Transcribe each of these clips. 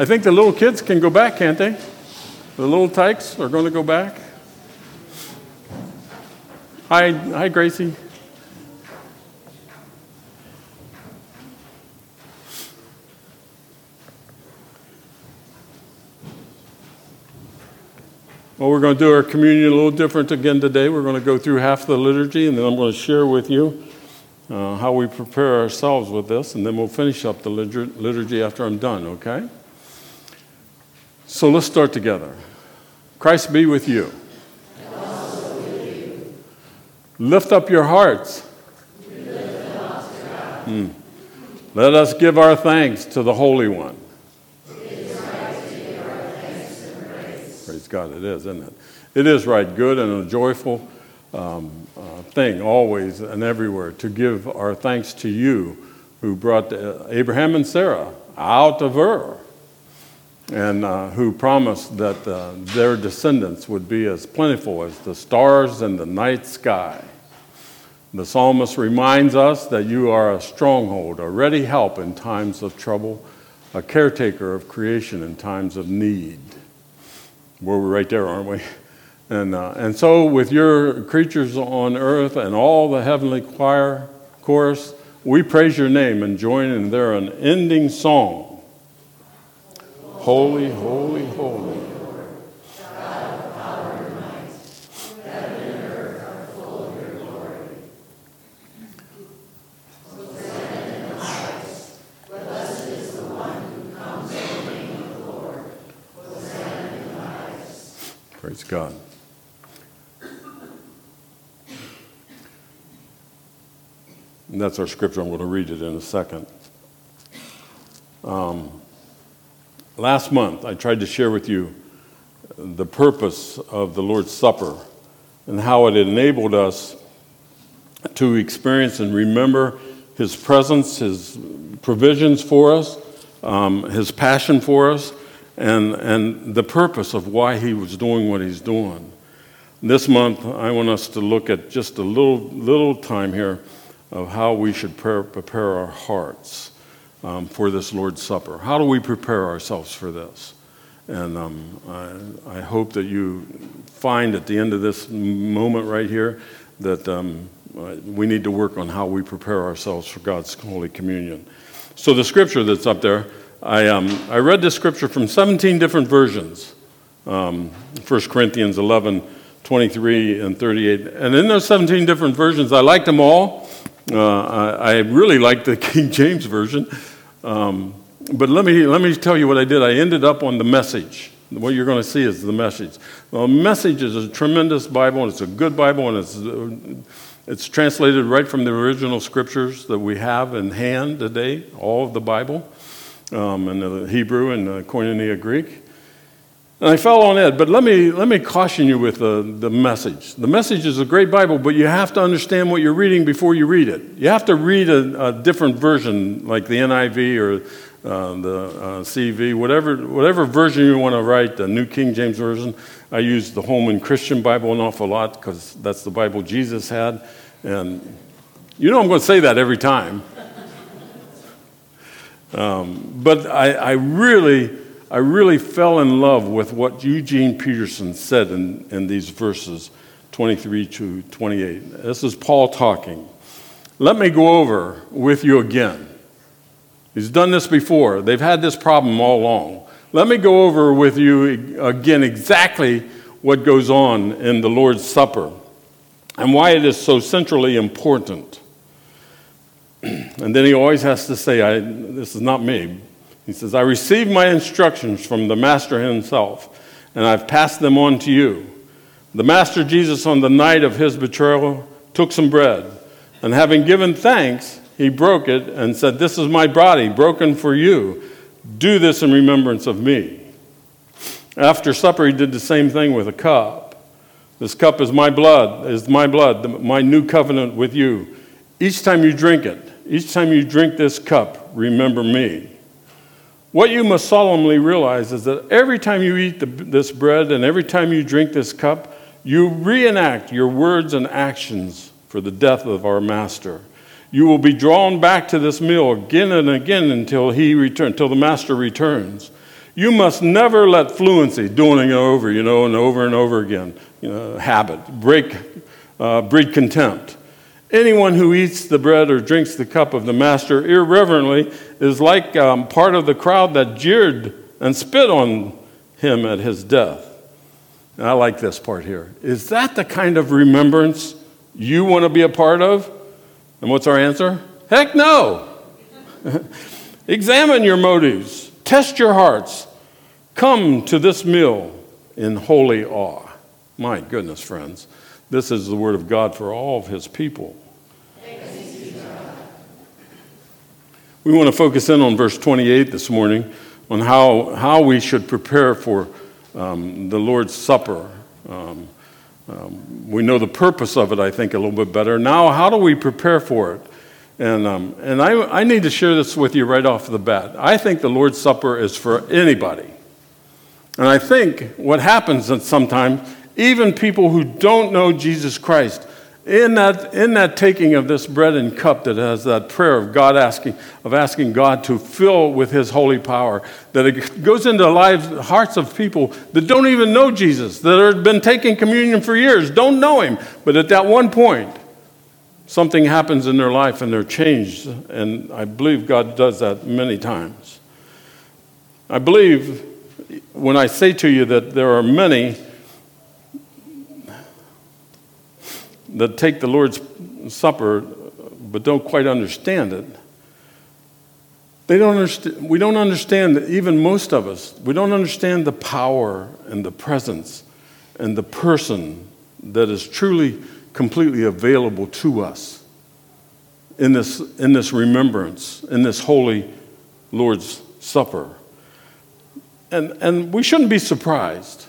I think the little kids can go back, can't they? The little tykes are going to go back. Hi, hi, Gracie. Well, we're going to do our communion a little different again today. We're going to go through half the liturgy, and then I'm going to share with you uh, how we prepare ourselves with this, and then we'll finish up the liturgy after I'm done, okay? So let's start together. Christ be with you. Lift up your hearts. Hmm. Let us give our thanks to the Holy One. Praise God, it is, isn't it? It is right, good, and a joyful um, uh, thing always and everywhere to give our thanks to you who brought uh, Abraham and Sarah out of Ur and uh, who promised that uh, their descendants would be as plentiful as the stars in the night sky. The psalmist reminds us that you are a stronghold, a ready help in times of trouble, a caretaker of creation in times of need. We're right there, aren't we? And, uh, and so, with your creatures on earth and all the heavenly choir, chorus, we praise your name and join in their unending song. Holy, holy, holy. Praise God. And that's our scripture. I'm going to read it in a second. Um, last month, I tried to share with you the purpose of the Lord's Supper and how it enabled us to experience and remember His presence, His provisions for us, um, His passion for us, and, and the purpose of why he was doing what he's doing. This month, I want us to look at just a little, little time here of how we should prepare our hearts um, for this Lord's Supper. How do we prepare ourselves for this? And um, I, I, hope that you find at the end of this moment right here that um, we need to work on how we prepare ourselves for God's Holy Communion. So, the scripture that's up there I, um, I read this scripture from 17 different versions um, 1 Corinthians 11, 23, and 38. And in those 17 different versions, I liked them all. Uh, I, I, really liked the King James Version. Um, but let me, let me tell you what I did. I ended up on the message. What you're going to see is the message. Well, message is a tremendous Bible, and it's a good Bible, and it's, it's translated right from the original scriptures that we have in hand today, all of the Bible um, and the Hebrew and the Koinonia Greek. And I fell on it, but let me, let me caution you with the, the message. The message is a great Bible, but you have to understand what you're reading before you read it. You have to read a, a different version, like the NIV or uh, the uh, CV, whatever, whatever version you want to write, the New King James Version. I use the Holman Christian Bible an awful lot because that's the Bible Jesus had. And you know I'm going to say that every time. Um, but I, I, really, I really fell in love with what Eugene Peterson said in, in these verses 23 to 28. This is Paul talking. Let me go over with you again. He's done this before. They've had this problem all along. Let me go over with you again exactly what goes on in the Lord's Supper and why it is so centrally important. and then he always has to say, This is not me. He says, I received my instructions from the Master himself, and I've passed them on to you. The Master Jesus, on the night of his betrayal, took some bread, and having given thanks, he broke it and said, This is my body, broken for you. Do this in remembrance of me. After supper, he did the same thing with a cup. This cup is my blood, is my blood, my new covenant with you. Each time you drink it, each time you drink this cup, remember me. What you must solemnly realize is that every time you eat the, this bread and every time you drink this cup, you reenact your words and actions for the death of our Master. You will be drawn back to this meal again and again until he return, until the Master returns. You must never let fluency, doing it over, you know, and over and over again, you know, habit, break, uh, breed contempt. Anyone who eats the bread or drinks the cup of the master irreverently is like um, part of the crowd that jeered and spit on him at his death. And I like this part here. Is that the kind of remembrance you want to be a part of? And what's our answer? Heck no. Examine your motives, test your hearts. Come to this meal in holy awe. My goodness, friends, this is the word of God for all of his people. We want to focus in on verse 28 this morning on how, how we should prepare for um, the Lord's Supper. Um, um, we know the purpose of it, I think, a little bit better. Now, how do we prepare for it? And, um, and I, I need to share this with you right off the bat. I think the Lord's Supper is for anybody. And I think what happens sometimes, even people who don't know Jesus Christ, in that, in that taking of this bread and cup that has that prayer of God asking, of asking God to fill with his holy power, that it goes into the lives, hearts of people that don't even know Jesus, that have been taking communion for years, don't know him. But at that one point, something happens in their life and they're changed. And I believe God does that many times. I believe when I say to you that there are many that take the Lord's Supper but don't quite understand it. They don't understand, we don't understand, even most of us, we don't understand the power and the presence and the person that is truly, completely available to us in this, in this remembrance, in this holy Lord's Supper. And, and we shouldn't be surprised.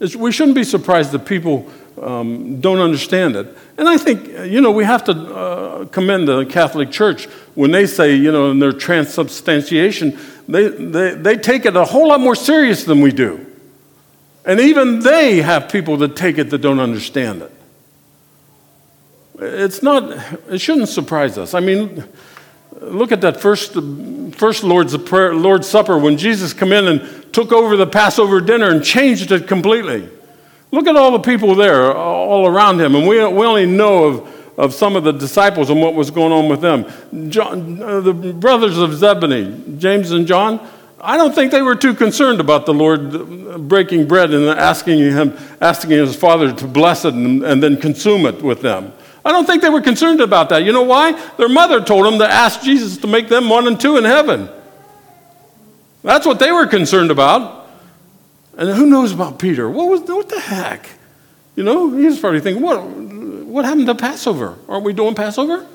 It's, we shouldn't be surprised that people um, don't understand it. And I think, you know, we have to uh, commend the Catholic Church when they say, you know, in their transubstantiation, they, they, they take it a whole lot more serious than we do. And even they have people that take it that don't understand it. It's not, it shouldn't surprise us. I mean, look at that first, first Lord's, prayer, Lord's Supper when Jesus came in and took over the Passover dinner and changed it completely. Look at all the people there, all around him. And we, we only know of, of some of the disciples and what was going on with them. John, uh, the brothers of Zebedee, James and John, I don't think they were too concerned about the Lord breaking bread and asking him, asking his father to bless it and, and then consume it with them. I don't think they were concerned about that. You know why? Their mother told them to ask Jesus to make them one and two in heaven. That's what they were concerned about. And who knows about Peter? What, was, what the heck? You know, he's probably thinking, what, what happened to Passover? Aren't we doing Passover?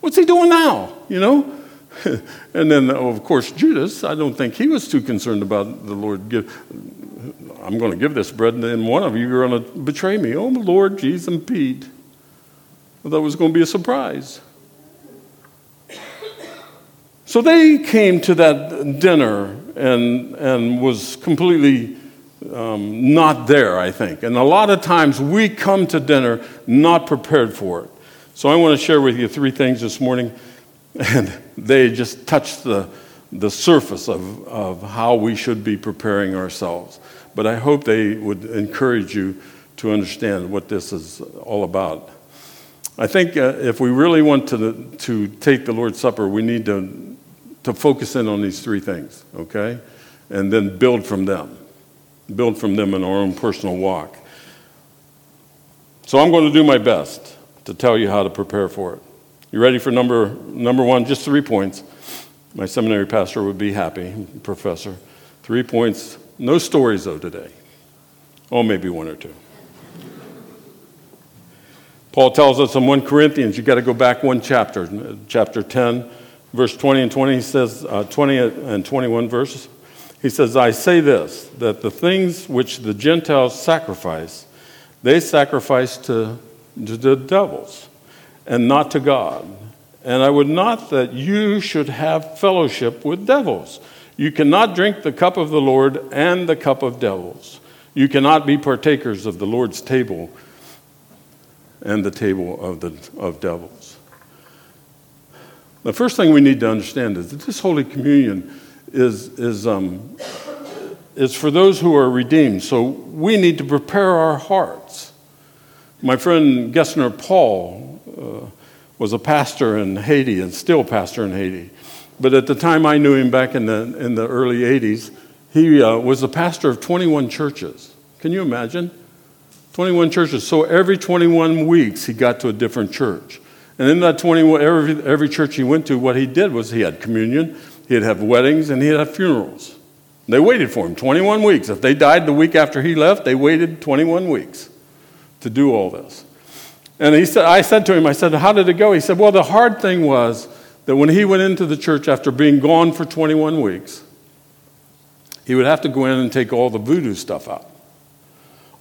What's he doing now? You know? and then, of course, Judas, I don't think he was too concerned about the Lord. Give, I'm going to give this bread, and then one of you are going to betray me. Oh, Lord, Jesus, and Pete. I thought it was going to be a surprise. So they came to that dinner and, and was completely um, not there, I think. And a lot of times we come to dinner not prepared for it. So I want to share with you three things this morning, and they just touch the, the surface of, of how we should be preparing ourselves. But I hope they would encourage you to understand what this is all about. I think uh, if we really want to, to take the Lord's Supper, we need to to focus in on these three things, okay? And then build from them. Build from them in our own personal walk. So I'm going to do my best to tell you how to prepare for it. You ready for number, number one? Just three points. My seminary pastor would be happy, professor. Three points. No stories, though, today. Oh, maybe one or two. Paul tells us in 1 Corinthians, you've got to go back one chapter, chapter 10 verse 20 and 20, he says, uh, 20 and 21 verses, he says, I say this, that the things which the Gentiles sacrifice, they sacrifice to, to the devils and not to God. And I would not that you should have fellowship with devils. You cannot drink the cup of the Lord and the cup of devils. You cannot be partakers of the Lord's table and the table of, the, of devils. The first thing we need to understand is that this Holy Communion is, is, um, is for those who are redeemed. So we need to prepare our hearts. My friend Gessner Paul uh, was a pastor in Haiti and still pastor in Haiti. But at the time I knew him back in the, in the early 80s, he uh, was the pastor of 21 churches. Can you imagine? 21 churches. So every 21 weeks, he got to a different church. And in that 21, every, every church he went to, what he did was he had communion, he'd have weddings, and he'd have funerals. They waited for him 21 weeks. If they died the week after he left, they waited 21 weeks to do all this. And he said, I said to him, I said, How did it go? He said, Well, the hard thing was that when he went into the church after being gone for 21 weeks, he would have to go in and take all the voodoo stuff out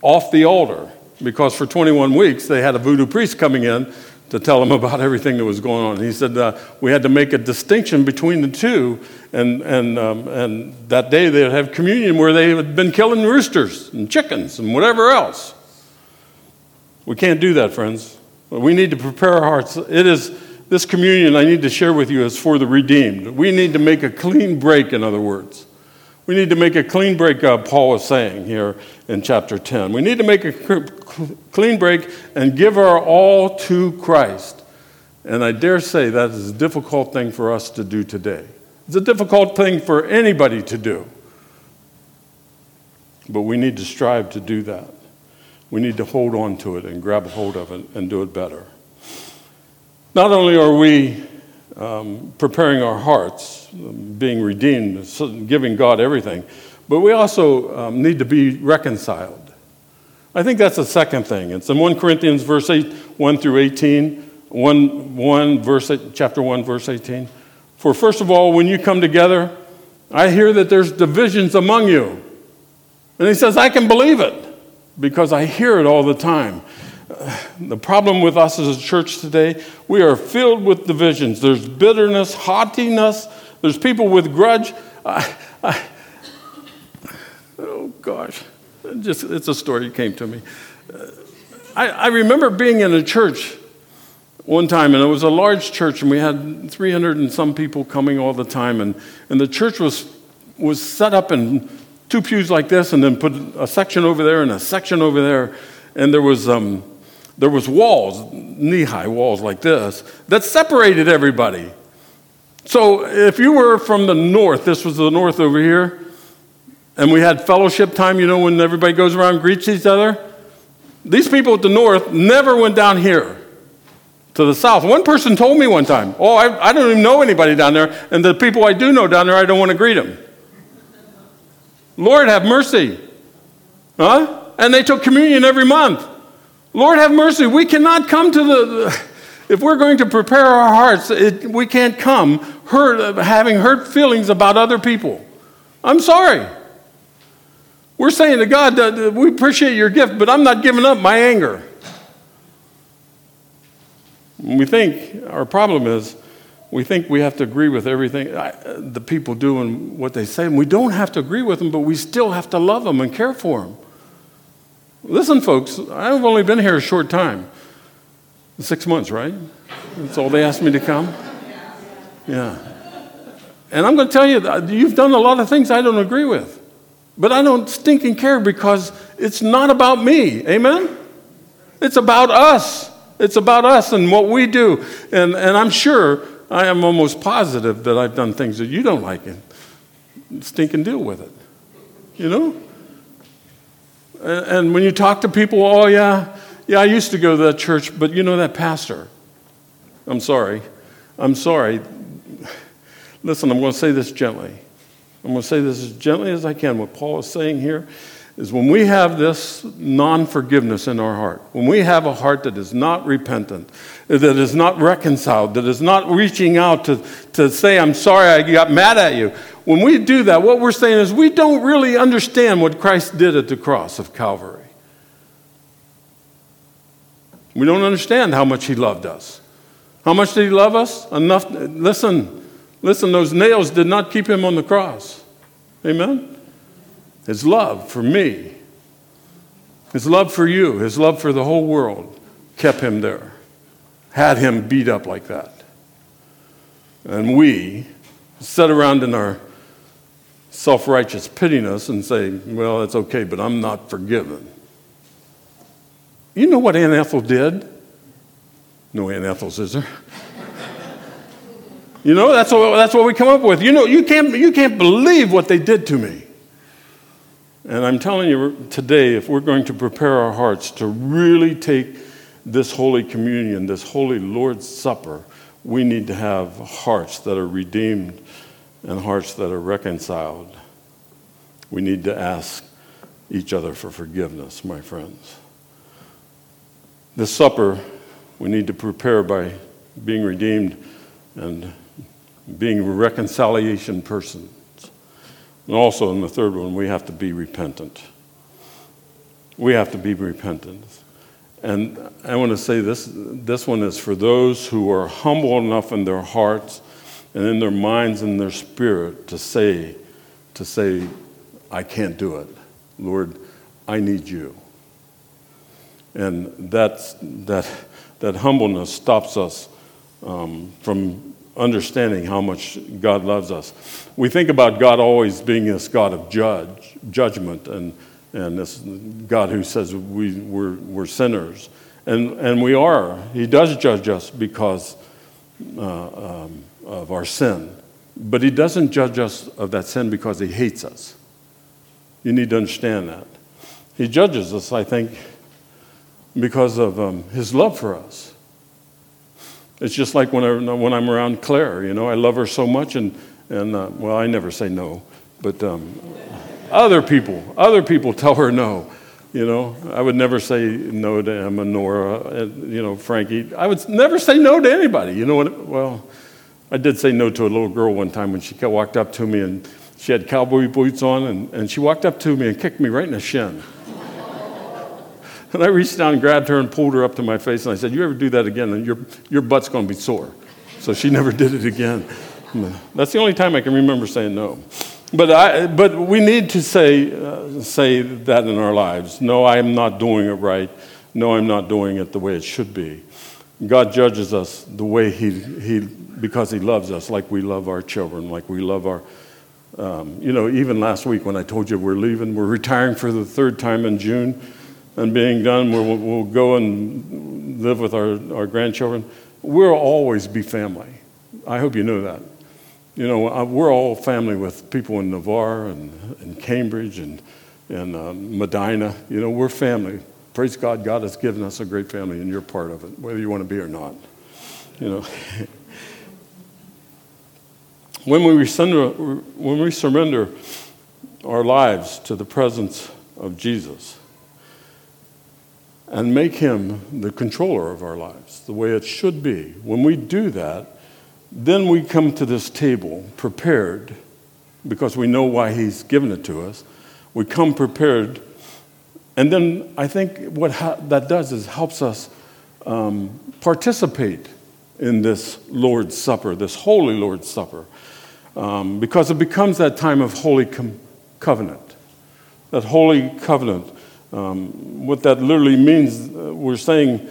off the altar because for 21 weeks they had a voodoo priest coming in to tell him about everything that was going on. He said uh, we had to make a distinction between the two, and, and, um, and that day they would have communion where they had been killing roosters and chickens and whatever else. We can't do that, friends. We need to prepare our hearts. It is this communion I need to share with you is for the redeemed. We need to make a clean break, in other words. We need to make a clean break, uh, Paul is saying here in chapter 10. We need to make a clean break and give our all to Christ. And I dare say that is a difficult thing for us to do today. It's a difficult thing for anybody to do. But we need to strive to do that. We need to hold on to it and grab a hold of it and do it better. Not only are we um, preparing our hearts, being redeemed, giving God everything. But we also um, need to be reconciled. I think that's the second thing. It's in 1 Corinthians verse 8, 1 through 18, 1, 1 verse, chapter 1, verse 18. For first of all, when you come together, I hear that there's divisions among you. And he says, I can believe it because I hear it all the time the problem with us as a church today, we are filled with divisions. There's bitterness, haughtiness, there's people with grudge. I, I, oh, gosh. Just, it's a story that came to me. I, I remember being in a church one time, and it was a large church, and we had 300 and some people coming all the time, and, and the church was, was set up in two pews like this, and then put a section over there and a section over there, and there was um, there was walls, knee-high walls like this, that separated everybody. So if you were from the north, this was the north over here, and we had fellowship time, you know, when everybody goes around and greets each other. These people at the north never went down here to the south. One person told me one time, Oh, I, I don't even know anybody down there, and the people I do know down there, I don't want to greet them. Lord, have mercy. Huh? And they took communion every month. Lord have mercy. We cannot come to the, if we're going to prepare our hearts, it, we can't come hurt, having hurt feelings about other people. I'm sorry. We're saying to God we appreciate your gift, but I'm not giving up my anger. We think our problem is we think we have to agree with everything the people do and what they say. And we don't have to agree with them, but we still have to love them and care for them. Listen, folks, I've only been here a short time. Six months, right? That's all they asked me to come? Yeah. And I'm going to tell you, that you've done a lot of things I don't agree with. But I don't stinking care because it's not about me. Amen? It's about us. It's about us and what we do. And, and I'm sure, I am almost positive that I've done things that you don't like and stinking deal with it. You know? And when you talk to people, oh, yeah, yeah, I used to go to that church, but you know that pastor. I'm sorry. I'm sorry. Listen, I'm going to say this gently. I'm going to say this as gently as I can. What Paul is saying here is when we have this non forgiveness in our heart, when we have a heart that is not repentant, that is not reconciled, that is not reaching out to, to say, I'm sorry I got mad at you, when we do that, what we're saying is we don't really understand what Christ did at the cross of Calvary. We don't understand how much He loved us. How much did He love us? Enough. Listen, listen, those nails did not keep Him on the cross. Amen? His love for me, His love for you, His love for the whole world kept Him there, had Him beat up like that. And we sat around in our self righteous pittiness and say, well, it's okay, but I'm not forgiven. You know what Aunt Ethel did? No Aunt Ethel's, is there? you know, that's what, that's what we come up with. You know, you can't, you can't believe what they did to me. And I'm telling you today, if we're going to prepare our hearts to really take this Holy Communion, this Holy Lord's Supper, we need to have hearts that are redeemed and hearts that are reconciled. We need to ask each other for forgiveness, my friends. This supper we need to prepare by being redeemed and being a reconciliation persons. And also, in the third one, we have to be repentant. We have to be repentant. And I want to say this this one is for those who are humble enough in their hearts and in their minds and their spirit to say, to say, I can't do it. Lord, I need you. And that's, that, that humbleness stops us um, from understanding how much God loves us. We think about God always being this God of judge, judgment and, and this God who says we, we're, we're sinners. And, and we are. He does judge us because uh, um, of our sin. But He doesn't judge us of that sin because He hates us. You need to understand that. He judges us, I think, because of um, His love for us. It's just like when, I, when I'm around Claire, you know, I love her so much, and, and uh, well, I never say no, but um, other people, other people tell her no. You know, I would never say no to Emma, Nora, uh, you know, Frankie. I would never say no to anybody. You know what? Well, I did say no to a little girl one time when she walked up to me and she had cowboy boots on and, and she walked up to me and kicked me right in the shin. And I reached down and grabbed her and pulled her up to my face and I said, You ever do that again, and your, your butt's going to be sore. So she never did it again. That's the only time I can remember saying no. But, I, but we need to say, uh, say that in our lives. No, I am not doing it right. No, I'm not doing it the way it should be. God judges us the way He, he because He loves us, like we love our children, like we love our. Um, you know, even last week when I told you we're leaving, we're retiring for the third time in June, and being done, we'll, we'll go and live with our, our grandchildren. We'll always be family. I hope you know that. You know, we're all family with people in Navarre and, and Cambridge and, and uh, Medina. You know, we're family. Praise God, God has given us a great family, and you're part of it, whether you want to be or not. You know. when, we surrender, when we surrender our lives to the presence of Jesus and make him the controller of our lives, the way it should be, when we do that, then we come to this table prepared because we know why he's given it to us. We come prepared. And then I think what ha- that does is helps us um, participate in this Lord's Supper, this holy Lord's Supper, um, because it becomes that time of holy com- covenant. That holy covenant. Um, what that literally means, uh, we're saying,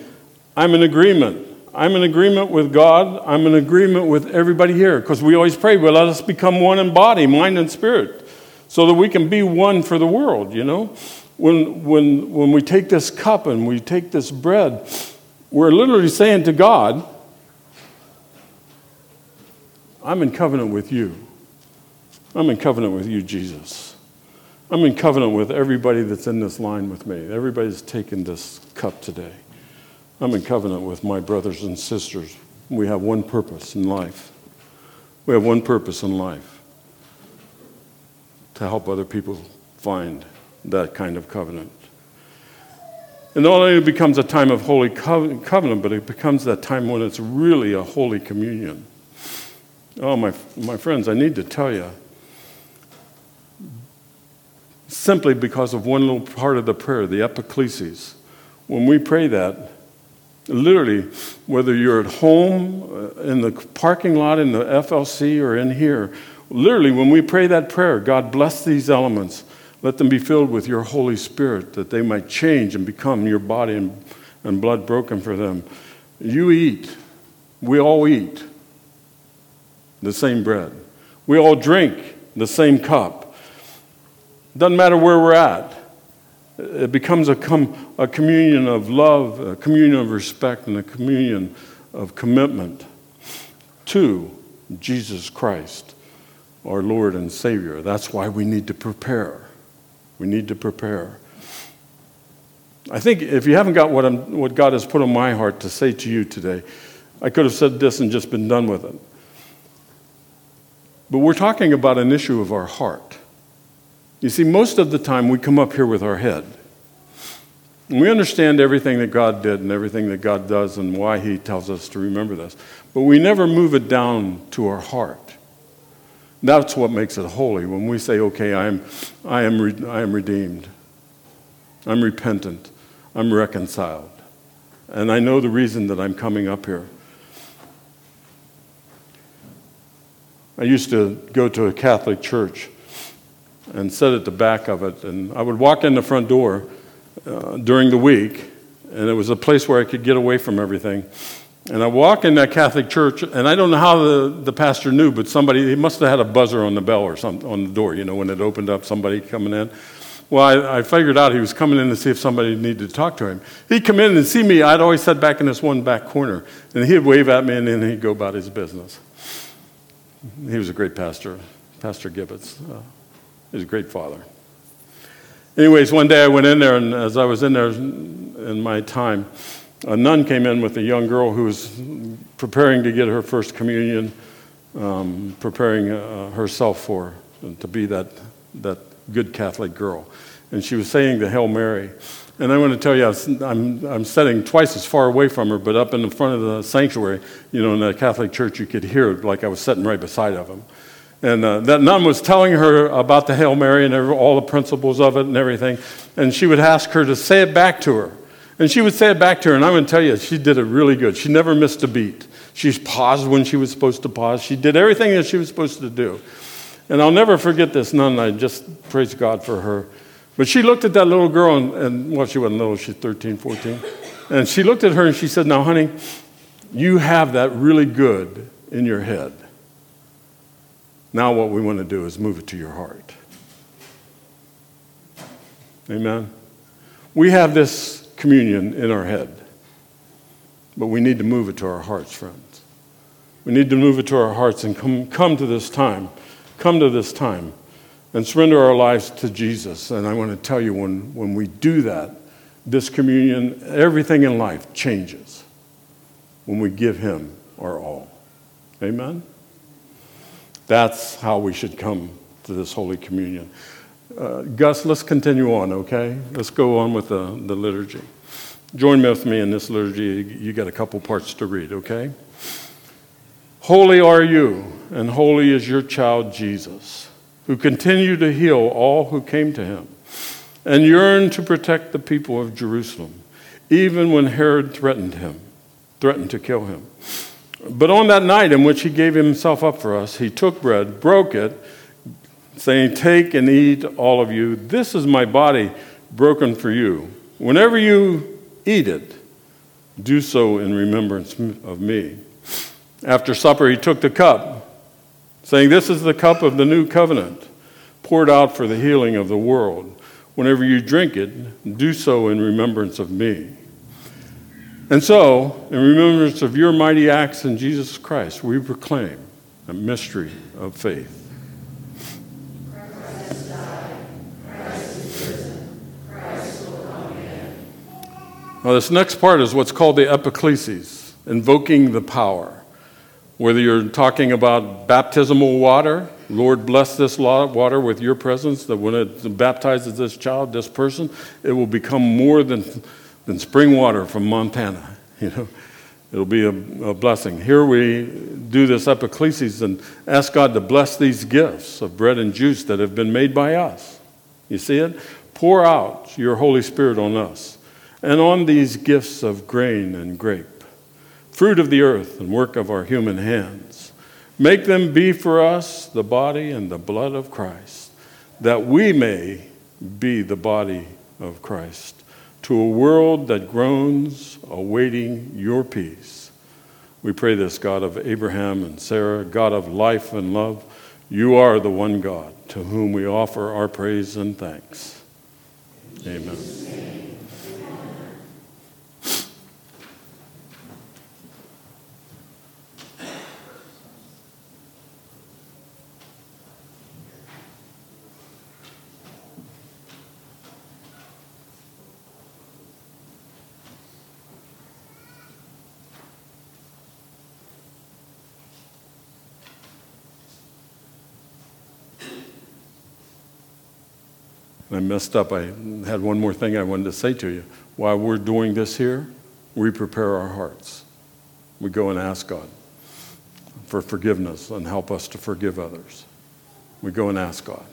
I'm in agreement I'm in agreement with God. I'm in agreement with everybody here because we always pray, well, let us become one in body, mind, and spirit so that we can be one for the world, you know? When, when, when we take this cup and we take this bread, we're literally saying to God, I'm in covenant with you. I'm in covenant with you, Jesus. I'm in covenant with everybody that's in this line with me. Everybody's taken this cup today. I'm in covenant with my brothers and sisters. We have one purpose in life. We have one purpose in life to help other people find that kind of covenant. And not only it becomes a time of holy covenant, but it becomes that time when it's really a holy communion. Oh, my, my friends, I need to tell you, simply because of one little part of the prayer, the epiclesis, when we pray that, Literally, whether you're at home, uh, in the parking lot, in the FLC, or in here, literally, when we pray that prayer, God bless these elements. Let them be filled with your Holy Spirit, that they might change and become your body and, and blood broken for them. You eat. We all eat the same bread. We all drink the same cup. Doesn't matter where we're at. It becomes a, com- a communion of love, a communion of respect, and a communion of commitment to Jesus Christ, our Lord and Savior. That's why we need to prepare. We need to prepare. I think if you haven't got what, I'm, what God has put on my heart to say to you today, I could have said this and just been done with it. But we're talking about an issue of our heart. You see, most of the time we come up here with our head. And we understand everything that God did and everything that God does and why He tells us to remember this. But we never move it down to our heart. That's what makes it holy when we say, okay, I am, I am, re- I am redeemed, I'm repentant, I'm reconciled. And I know the reason that I'm coming up here. I used to go to a Catholic church and sit at the back of it, and I would walk in the front door uh, during the week, and it was a place where I could get away from everything. And I walk in that Catholic church, and I don't know how the, the pastor knew, but somebody, he must have had a buzzer on the bell or something on the door, you know, when it opened up, somebody coming in. Well, I, I, figured out he was coming in to see if somebody needed to talk to him. He'd come in and see me. I'd always sit back in this one back corner, and he'd wave at me, and then he'd go about his business. He was a great pastor, Pastor Gibbets. Uh, was a great father. Anyways, one day I went in there, and as I was in there in my time, a nun came in with a young girl who was preparing to get her first communion, um, preparing uh, herself for to be that, that good Catholic girl. And she was saying the Hail Mary. And I want to tell you, I'm, I'm sitting twice as far away from her, but up in the front of the sanctuary, you know, in the Catholic church, you could hear it like I was sitting right beside of him. And uh, that nun was telling her about the Hail Mary and all the principles of it and everything. And she would ask her to say it back to her. And she would say it back to her, and I'm going to tell you, she did it really good. She never missed a beat. She paused when she was supposed to pause. She did everything that she was supposed to do. And I'll never forget this nun. I just praise God for her. But she looked at that little girl, and, and well, she wasn't little, she's 13, 14. And she looked at her and she said, Now, honey, you have that really good in your head. Now, what we want to do is move it to your heart. Amen. We have this communion in our head, but we need to move it to our hearts, friends. We need to move it to our hearts and come, come to this time, come to this time and surrender our lives to Jesus. And I want to tell you, when, when we do that, this communion, everything in life changes when we give Him our all. Amen? That's how we should come to this Holy Communion. Uh, Gus, let's continue on, okay? Let's go on with the, the liturgy. Join with me in this liturgy. You got a couple parts to read, okay? Holy are you, and holy is your child Jesus who continued to heal all who came to him and yearned to protect the people of Jerusalem, even when Herod threatened him, threatened to kill him. But on that night in which he gave himself up for us, he took bread, broke it, saying, Take and eat, all of you. This is my body broken for you. Whenever you eat it, do so in remembrance of me. After supper, he took the cup saying, This is the cup of the new covenant, poured out for the healing of the world. Whenever you drink it, do so in remembrance of me. And so, in remembrance of your mighty acts in Jesus Christ, we proclaim a mystery of faith. Now, this next part is what's called the epiclesis, invoking the power. Whether you're talking about baptismal water, Lord, bless this water with your presence, that when it baptizes this child, this person, it will become more than, than spring water from Montana. You know, it'll be a, a blessing. Here we do this epiclesis and ask God to bless these gifts of bread and juice that have been made by us. You see it? Pour out your Holy Spirit on us and on these gifts of grain and grape fruit of the earth and work of our human hands. Make them be for us the body and the blood of Christ, that we may be the body of Christ to a world that groans, awaiting your peace. We pray this, God of Abraham and Sarah, God of life and love, You are the one God to whom we offer our praise and thanks. Amen. I messed up. I had one more thing I wanted to say to you. While we're doing this here, we prepare our hearts. We go and ask God for forgiveness and help us to forgive others. We go and ask God.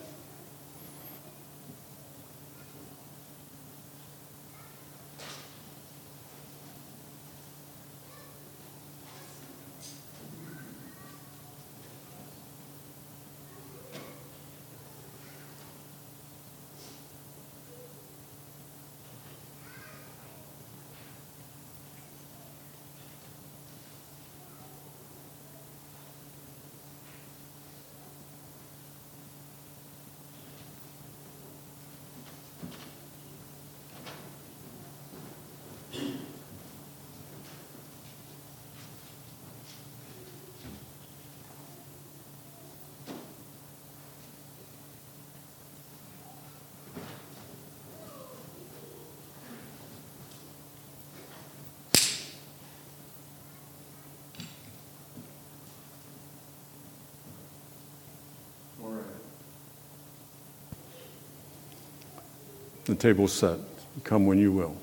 The table's set. Come when you will.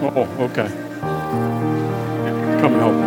Oh, okay. Come help. Yeah.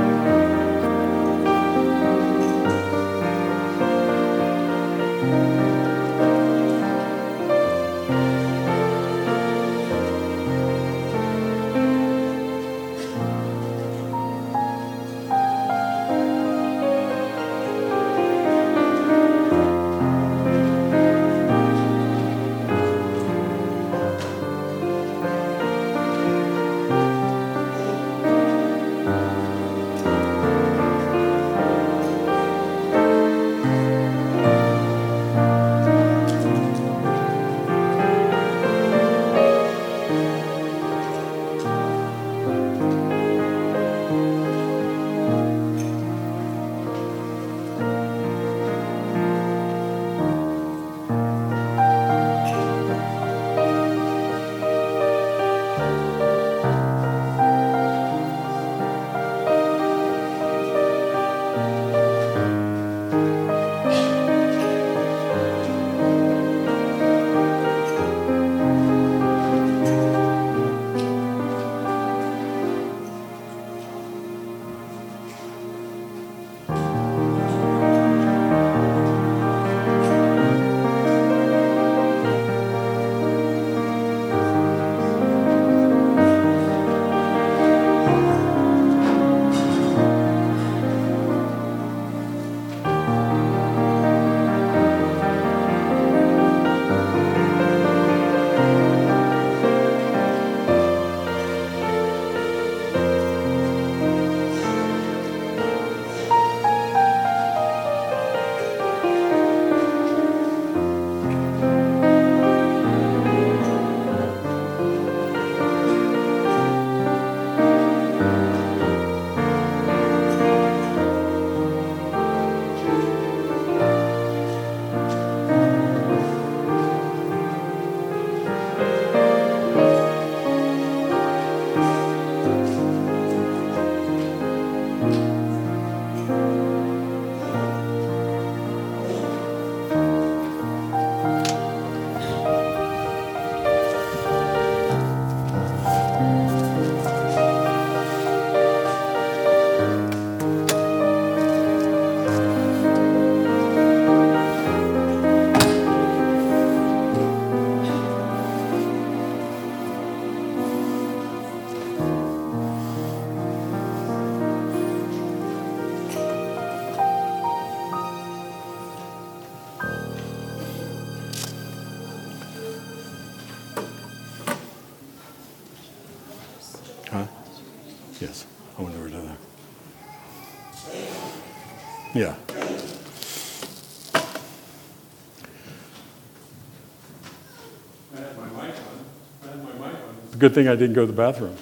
Good thing I didn't go to the bathroom.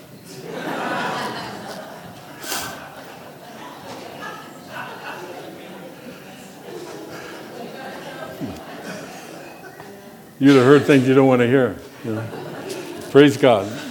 You'd have heard things you don't want to hear. you know. Praise God.